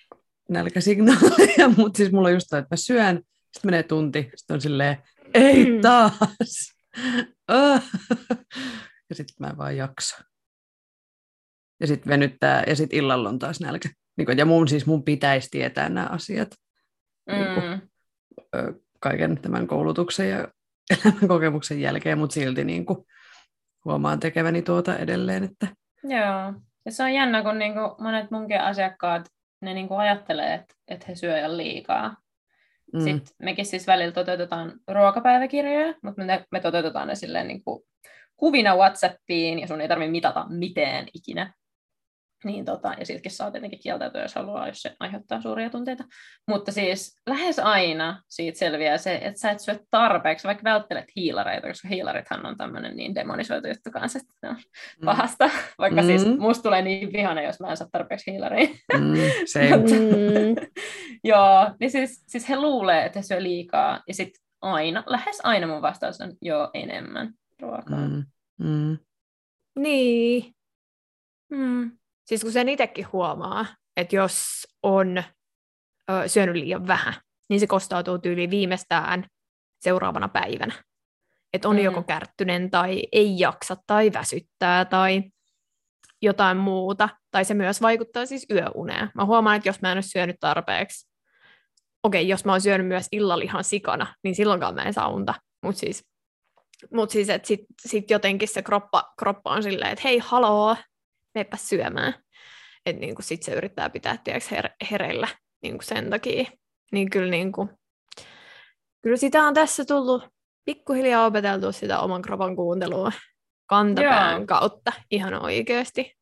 nälkäsignaaleja, mutta siis mulla on just toi, että mä syön, sitten menee tunti, sitten on silleen, ei Mm. taas. Ah. ja sitten mä en vaan jaksa. Ja sitten venyttää, ja sitten illalla on taas nälkä. Niin kun- ja mun siis mun pitäisi tietää nämä asiat Mm. ö, kaiken tämän koulutuksen ja elämän kokemuksen jälkeen, mutta silti niin kuin huomaan tekeväni tuota edelleen, että Joo. Ja se on jännä, kun niinku monet munkin asiakkaat, ne niinku ajattelee, että, että he syö liikaa. mm, Sitten mekin siis välillä toteutetaan ruokapäiväkirjoja, mutta me, me toteutetaan ne silleen niin kuin kuvina Whatsappiin, ja sun ei tarvitse mitata mitään ikinä. Niin tota, ja siltikin saa tietenkin kieltäytyä, jos haluaa, jos se aiheuttaa suuria tunteita. Mutta siis lähes aina siitä selviää se, että sä et syö tarpeeksi, vaikka välttelet hiilareita, koska hiilarithan on tämmöinen niin demonisoitu juttu kanssa, että ne on mm, pahasta. Vaikka siis Mm. musta tulee niin vihane, jos mä en saa tarpeeksi hiilareita. mm, se, Mm. Joo, niin siis, siis he luulee, että he syö liikaa, ja sitten aina, lähes aina mun vastaus on joo enemmän ruokaa. mm, mm, Niin. Mm. Siis kun sen itsekin huomaa, että jos on ö, syönyt liian vähän, niin se kostautuu tyyliin viimeistään seuraavana päivänä. Että on Mm. joko kärttynen tai ei jaksa tai väsyttää tai jotain muuta. Tai se myös vaikuttaa siis yöuneen. Mä huomaan, että jos mä en ole syönyt tarpeeksi, okei, jos mä oon syönyt myös illalla ihan sikana, niin silloinkaan mä en saa unta. Mutta siis, mut siis että sit, sit jotenkin se kroppa, kroppa on silleen, että hei, haloo, meepä syömään. Että niinku sit se yrittää pitää tiiäks, her- hereillä niinku sen takia. Niin kyllä, niinku, kyllä sitä on tässä tullut pikkuhiljaa opeteltua sitä oman kropan kuuntelua kantapään Joo. kautta ihan oikeasti.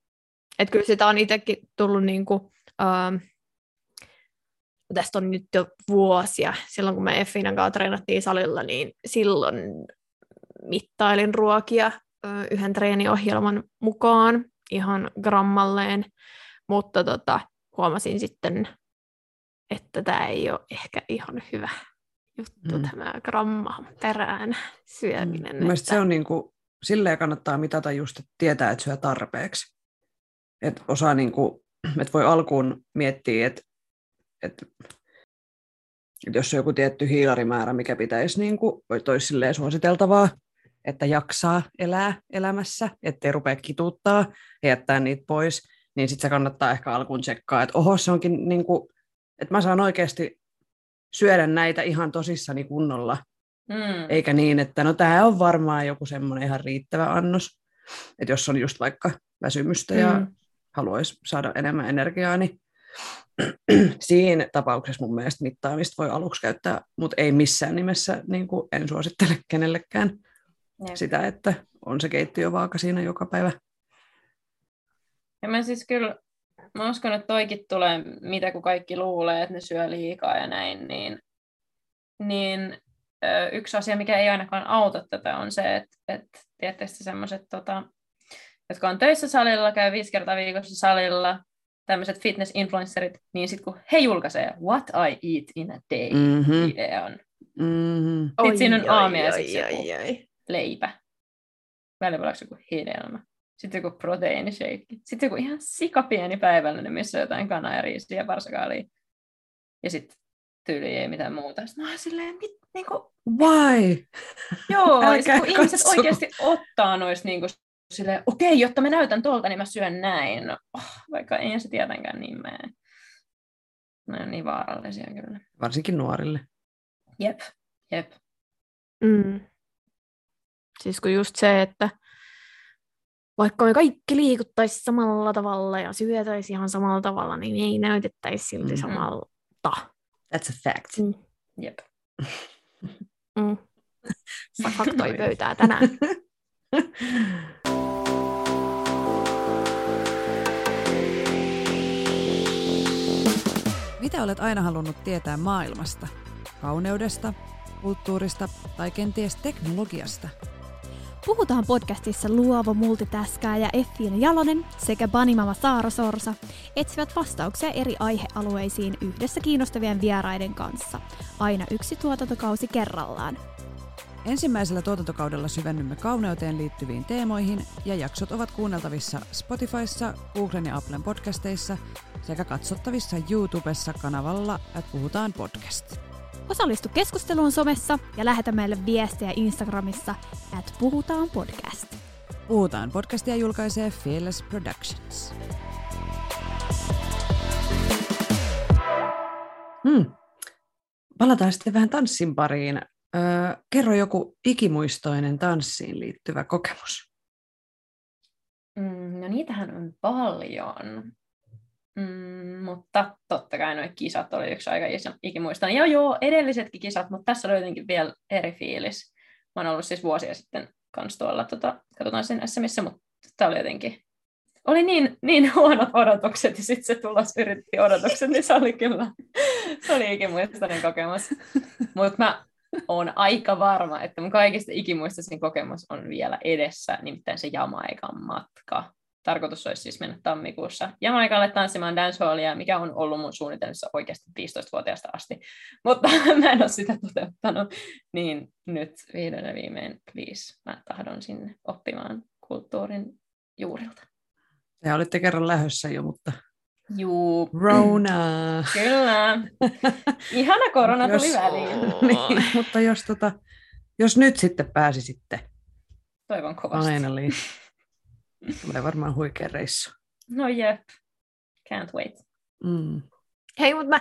Että kyllä sitä on itsekin tullut niinku, ähm, tästä on nyt jo vuosia. Silloin kun me Effinan kanssa treenattiin salilla, niin silloin mittailin ruokia yhden treeniohjelman mukaan ihan grammalleen, mutta tota, huomasin sitten, että tämä ei ole ehkä ihan hyvä juttu, Mm. mm. tämä gramman perään syöminen. Mielestäni että- se on niin kuin, silleen kannattaa mitata just, että tietää, että syö tarpeeksi. Että osaa niin kuin, että voi alkuun miettiä, että, että, että jos on joku tietty hiilarimäärä, mikä pitäisi niin kuin, olisi silleen suositeltavaa, että jaksaa elää elämässä, ettei rupea kituuttaa ja jättää niitä pois, niin sitten se kannattaa ehkä alkuun tsekkaa, että oho, se onkin niin kuin, että mä saan oikeasti syödä näitä ihan tosissani kunnolla, Mm. eikä niin, että no tämä on varmaan joku semmoinen ihan riittävä annos, että jos on just vaikka väsymystä ja Mm. haluaisi saada enemmän energiaa, niin siinä tapauksessa mun mielestä mittaamista voi aluksi käyttää, mutta ei missään nimessä, niin kuin en suosittele kenellekään Jep. sitä, että on se keittiövaaka siinä joka päivä. Ja mä siis kyllä, mä uskon, että toikin tulee, mitä kun kaikki luulee, että ne syö liikaa ja näin, niin niin ö, yksi asia, mikä ei ainakaan auta tätä, on se, että, että tietysti semmoiset, tota, jotka on töissä salilla, käy viisi kertaa viikossa salilla, tämmöiset fitness-influencerit, niin sitten kun he julkaisee What I Eat in a Day Mhm. videon, Mm-hmm. Sitten siinä on aamiaiseksi joku. oi, oi. Leipä, välillä voi olla joku hedelmä, sitten joku proteiinisheikki, sitten joku ihan sikapieni päivällinen, missä on jotain kanaa ja riisiä ja varsakaalia, ja sitten tyyli ei mitään muuta. Sitten mä oon silleen, mit, niinku, Why? joo, ja Älkää sit, kun ihmiset oikeasti ottaa noista niinku, silleen, okei, jotta mä näytän tolta, niin mä syön näin. No, oh, vaikka ei se tietenkään niin mene. Ne on niin vaarallisia kyllä. Varsinkin nuorille. Jep, jep. Mm. Siis kun just se, että vaikka me kaikki liikuttaisi samalla tavalla ja syötäisi ihan samalla tavalla, niin ei näytettäisi silti Mhm. samalta. That's a fact. Mm. Jep. Mm. Faktoi pöytää tänään. Mitä olet aina halunnut tietää maailmasta? Kauneudesta, kulttuurista tai kenties teknologiasta? Puhutaan podcastissa luova multitaskaaja Effiina Jalonen sekä Banimama Saara Sorsa etsivät vastauksia eri aihealueisiin yhdessä kiinnostavien vieraiden kanssa. Aina yksi tuotantokausi kerrallaan. Ensimmäisellä tuotantokaudella syvennymme kauneuteen liittyviin teemoihin ja jaksot ovat kuunneltavissa Spotifyssa, Googlen ja Applen podcasteissa sekä katsottavissa YouTubessa kanavalla Puhutaan podcast. Osallistu keskusteluun somessa ja lähetä meille viestejä Instagramissa at Puhutaan podcast. Puhutaan podcastia julkaisee Fearless Productions. Hmm. Palataan sitten vähän tanssin pariin. Öö, kerro joku ikimuistoinen tanssiin liittyvä kokemus. Mm, no niitähän on paljon. Mm, mutta totta kai nuo kisat oli yksi aika ikimuistan. Ja joo, edellisetkin kisat, mutta tässä oli jotenkin vielä eri fiilis. Mä oon ollut siis vuosia sitten kanssa tuolla, tota, katsotaan sen SMissä, mutta tämä oli jotenkin, oli niin, niin huonot odotukset ja sitten se tulos yritti odotukset, niin se oli kyllä, se oli ikimuistainen kokemus. Mutta mä oon aika varma, että mun kaikista ikimuistaisin kokemus on vielä edessä, nimittäin se Jamaikan matka. Tarkoitus olisi siis mennä tammikuussa Jamaikalle tanssimaan dancehallia, mikä on ollut mun suunnitelmissa oikeasti 15-vuotiaasta asti. Mutta mä en ole sitä toteuttanut. Niin nyt vihdoin ja viimein, please, mä tahdon sinne oppimaan kulttuurin juurilta. Te olitte kerran lähössä jo, mutta Juu, Rona. kyllä. Ihana korona tuli Jos- väliin. niin, mutta jos, tota, jos nyt sitten pääsisitte Toivon kovasti. finally, tulee varmaan huikea reissu. No jep. Can't wait. Mm. Hei, mutta mä,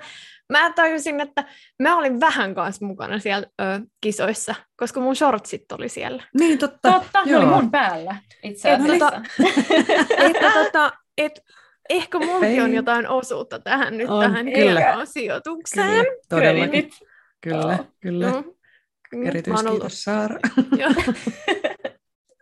mä tajusin, että mä olin vähän kanssa mukana siellä ö, kisoissa, koska mun shortsit oli siellä. Niin, totta. Totta, ne Joo. oli mun päällä itse Et asiassa. tota- että tota, et, ehkä mullakin on jotain osuutta tähän nyt On, tähän kyllä. sijoitukseen. Kyllä, todellakin. Kreditit. Kyllä, kyllä. Nyt ollut, Erityiskiitos Saara.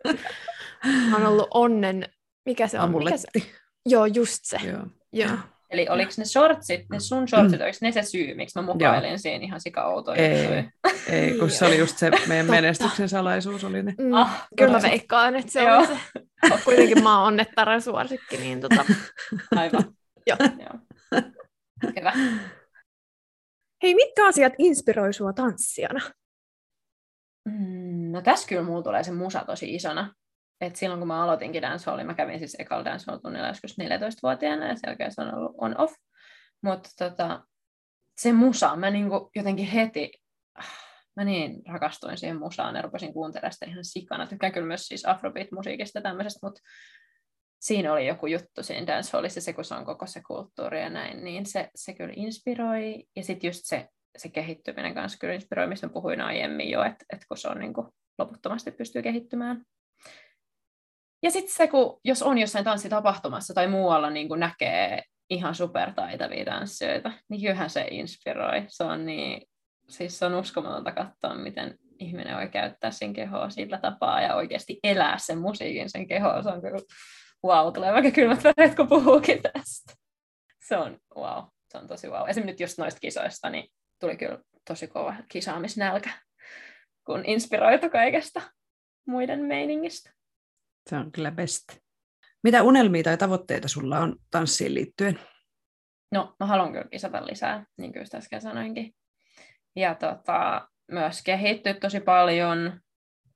joo. mä oon ollut onnen, mikä se on? Mikä se? Amuletti. Joo, just se. Joo. Joo. Eli oliko ne shortsit, ne sun shortsit, oliko ne se syy, miksi mä mukailin siinä ihan sika outoja Ei, ei, kun se oli just se meidän Totta. menestyksen salaisuus oli ne. Mm, Ah, kyllä mä veikkaan, että se Joo. on se. Kuitenkin mä oon onnettaren suosikki, niin tota. Aivan. Joo. Joo. Hyvä. Hei, mitkä asiat inspiroi sua tanssijana? Mm, No tässä kyllä mulla tulee se musa tosi isona. Et silloin kun mä aloitinkin dancehallin, mä kävin siis ekalla dancehall-tunnilla joskus 14-vuotiaana ja sen jälkeen se on ollut on-off. Mutta tota, se musa, mä niinku jotenkin heti, mä niin rakastuin siihen musaan ja rupesin kuuntelemaan sitä ihan sikana. Tykkään kyllä myös siis afrobeat-musiikista tämmöisestä, mutta siinä oli joku juttu siinä dancehallissa, se kun se on koko se kulttuuri ja näin, niin se, se kyllä inspiroi. Ja sitten just se, se kehittyminen kanssa kyllä inspiroi, mistä puhuin aiemmin jo, että, että kun se on niin kuin loputtomasti pystyy kehittymään. Ja sitten se, kun jos on jossain tanssitapahtumassa tai muualla niin kuin näkee ihan supertaitavia tanssijoita, niin kyllähän se inspiroi. Se on niin, siis on uskomatonta katsoa, miten ihminen voi käyttää sen kehoa sillä tapaa ja oikeasti elää sen musiikin sen kehoa. Se on kyllä, wow, tulee vaikka kylmät väreet, kun puhuukin tästä. Se on wow, se on tosi wow. Esimerkiksi nyt just noista kisoista, niin tuli kyllä tosi kova kisaamisnälkä, kun inspiroitu kaikesta muiden meiningistä. Se on kyllä best. Mitä unelmia tai tavoitteita sulla on tanssiin liittyen? No, mä haluan kyllä kisata lisää, niin kuin just äsken sanoinkin. Ja tota, myös kehittyä tosi paljon.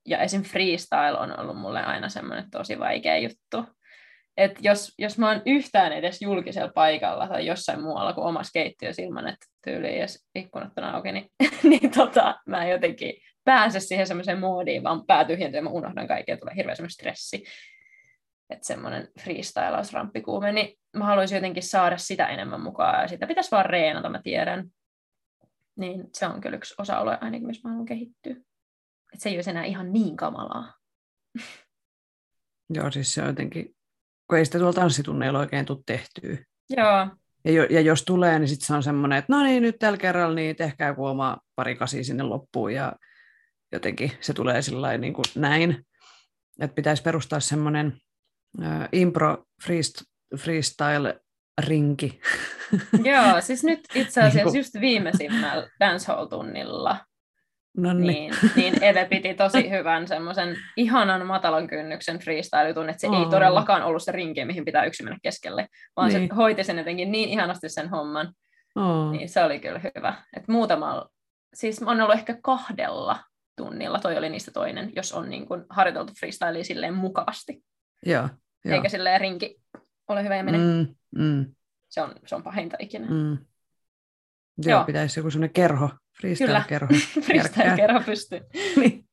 Ja esim. freestyle on ollut mulle aina semmoinen tosi vaikea juttu. Et jos, jos mä oon yhtään edes julkisella paikalla tai jossain muualla kuin omassa keittiössä ilman, että tyyli edes ikkunat on auki, niin, niin tota, mä jotenkin pääse siihen semmoiseen moodiin, vaan pää tyhjentyy ja mä unohdan kaikkea, tulee hirveä semmoinen stressi. Että semmoinen freestylausramppikuume, niin mä haluaisin jotenkin saada sitä enemmän mukaan ja sitä pitäisi vaan reenata, mä tiedän. Niin se on kyllä yksi osa-alue ainakin, missä mä haluan kehittyä. Että se ei olisi enää ihan niin kamalaa. Joo, siis se on jotenkin, kun ei sitä tuolla tanssitunneilla oikein tule tehtyä. Joo. Ja, jo, ja jos tulee, niin sitten se on semmoinen, että no niin, nyt tällä kerralla niin tehkää joku oma pari kasi sinne loppuun ja jotenkin se tulee sillä niin kuin näin. Että pitäisi perustaa semmoinen äh, impro freestyle rinki. Joo, siis nyt itse asiassa just viimeisimmällä dancehall-tunnilla niin, niin Eve piti tosi hyvän semmoisen ihanan matalan kynnyksen freestyle-tun, että se oh. ei todellakaan ollut se rinki, mihin pitää yksi mennä keskelle, vaan niin. se hoiti sen jotenkin niin ihanasti sen homman. Oh. Niin se oli kyllä hyvä. Et muutamalla, siis on ollut ehkä kahdella tunnilla, toi oli niistä toinen, jos on niin kuin harjoiteltu freestylea silleen mukavasti. Joo, jo. Eikä silleen rinki ole hyvä ja mene. Mm, mm. Se, on, se on pahinta ikinä. Mm. Joo, Joo, pitäisi joku sellainen kerho, freestyle-kerho. freestyle-kerho pystyy. niin.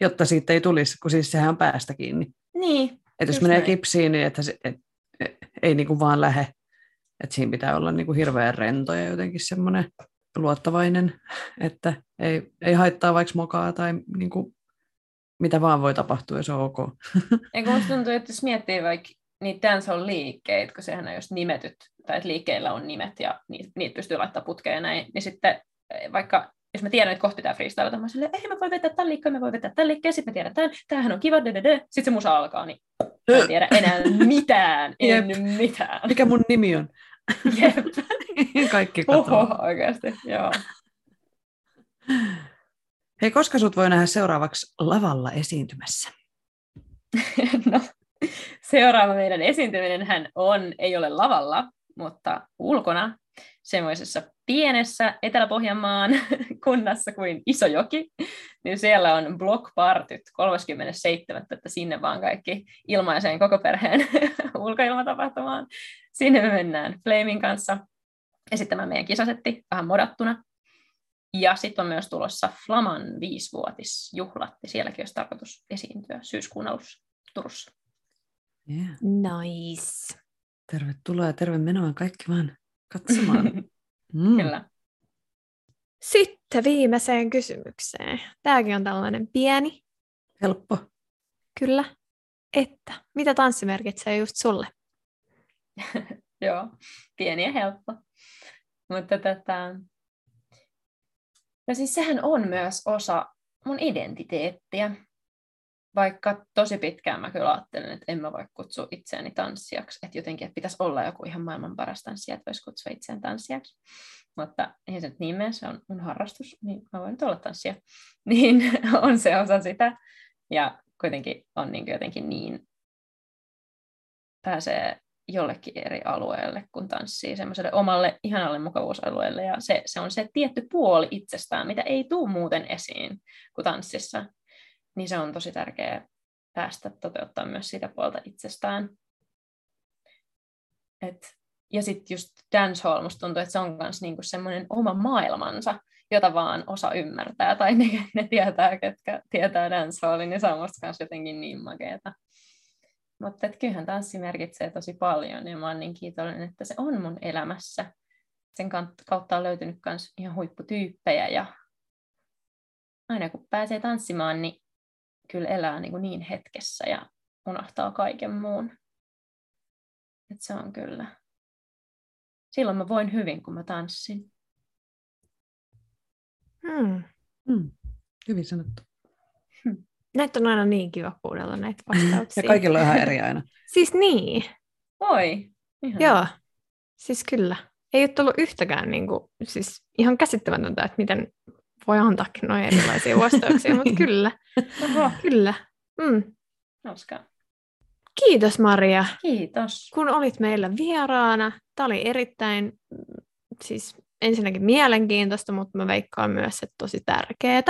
Jotta siitä ei tulisi, kun siis sehän on päästä kiinni. Niin. Että jos menee näin. kipsiin, niin että se, et, et, ei niin kuin vaan lähe. Että siinä pitää olla niin kuin hirveän rento ja jotenkin semmoinen luottavainen, että ei, ei haittaa vaikka mokaa tai niin kuin, mitä vaan voi tapahtua ja se on ok. Eikö musta tuntuu, että jos miettii vaikka niitä dancehall-liikkeitä, kun sehän on just nimetyt, tai että liikkeillä on nimet ja niitä, niitä pystyy laittamaan putkeen ja näin, niin sitten eh, vaikka jos mä tiedän, että kohti pitää freestylata, mä silleen, ei mä voi vetää tämän liikkeen, mä voi vetää tämän liikkeen, sitten mä tiedän tämän, tämähän on kiva, sitten se musa alkaa, niin mä en tiedä enää mitään, en Jep. mitään. Mikä mun nimi on? Jep. Kaikki katoaa. Oho, oikeasti, joo. Hei, koska sut voi nähdä seuraavaksi lavalla esiintymässä? no, seuraava meidän esiintyminen hän on, ei ole lavalla, mutta ulkona semmoisessa pienessä Etelä-Pohjanmaan kunnassa kuin Isojoki, niin siellä on blockpartyt 37. että sinne vaan kaikki ilmaiseen koko perheen ulkoilmatapahtumaan. Sinne me mennään Flamin kanssa esittämään meidän kisasetti vähän modattuna. Ja sitten on myös tulossa Flaman viisivuotisjuhlat, ja sielläkin olisi tarkoitus esiintyä syyskuun alussa Turussa. Yeah. Nice. Tervetuloa ja terve menoa kaikki vaan katsomaan. mm. Kyllä. Sitten viimeiseen kysymykseen. Tämäkin on tällainen pieni. Helppo. Kyllä. Että mitä tanssi merkitsee just sulle? Joo, pieni ja helppo. Mutta tätä... No siis sehän on myös osa mun identiteettiä. Vaikka tosi pitkään mä kyllä ajattelin, että en mä voi kutsua itseäni tanssijaksi, että jotenkin että pitäisi olla joku ihan maailman paras tanssija, että voisi kutsua itseään tanssijaksi. Mutta ei se nyt niin mene, se on mun harrastus, niin mä voin nyt olla tanssija. Niin on se osa sitä. Ja kuitenkin on niin jotenkin niin, pääsee jollekin eri alueelle, kun tanssii semmoiselle omalle ihanalle mukavuusalueelle. Ja se, se on se tietty puoli itsestään, mitä ei tule muuten esiin kuin tanssissa. Niin se on tosi tärkeää päästä toteuttaa myös sitä puolta itsestään. Et, ja sitten just dancehall, musta tuntuu, että se on myös niinku semmoinen oma maailmansa, jota vaan osa ymmärtää, tai ne, ne tietää, ketkä tietää dancehallin, niin se on musta jotenkin niin makeeta. Mutta kyllähän tanssi merkitsee tosi paljon ja mä oon niin kiitollinen, että se on mun elämässä. Sen kautta on löytynyt myös ihan huipputyyppejä ja aina kun pääsee tanssimaan, niin kyllä elää niin, kuin niin hetkessä ja unohtaa kaiken muun. Et se on kyllä. Silloin mä voin hyvin, kun mä tanssin. Hmm. Hmm. Hyvin sanottu. Näitä on aina niin kiva kuunnella näitä vastauksia. ja kaikilla on ihan eri aina. siis niin. Oi. Ihan. Joo, siis kyllä. ei ole tullut yhtäkään niin kuin, siis ihan käsittämätöntä, että miten voi antaakin noin erilaisia vastauksia, mutta kyllä, Oho, kyllä. Mm. hauskaa. Kiitos Maria, Kiitos. kun olit meillä vieraana. Tämä oli erittäin, siis ensinnäkin mielenkiintoista, mutta mä veikkaan myös, että tosi tärkeää.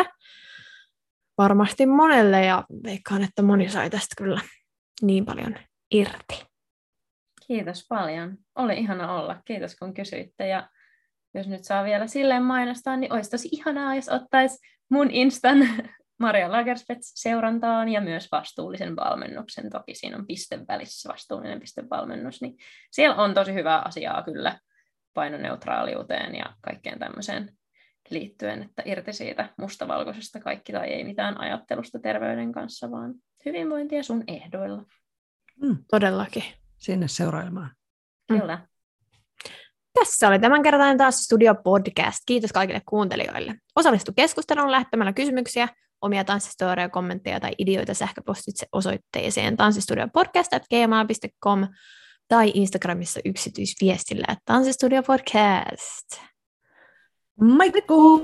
Varmasti monelle ja veikkaan, että moni sai tästä kyllä niin paljon irti. Kiitos paljon. Oli ihana olla. Kiitos kun kysyitte. Ja jos nyt saa vielä silleen mainostaa, niin olisi tosi ihanaa, jos ottaisi mun Instan Maria Lagerspets seurantaan ja myös vastuullisen valmennuksen. Toki siinä on piste välissä vastuullinen pistevalmennus, niin siellä on tosi hyvää asiaa kyllä painoneutraaliuteen ja kaikkeen tämmöiseen liittyen, että irti siitä mustavalkoisesta kaikki tai ei mitään ajattelusta terveyden kanssa, vaan hyvinvointia sun ehdoilla. Todellakin. Sinne seurailemaan. Mm. Kyllä. Tässä oli tämänkertainen taas Studio Podcast. Kiitos kaikille kuuntelijoille. Osallistu keskusteluun lähettämällä kysymyksiä, omia tanssistoreja, kommentteja tai ideoita sähköpostitse osoitteeseen tanssistudiopodcast.gmail.com tai Instagramissa yksityisviestillä, että tanssistudiopodcast. Mexico.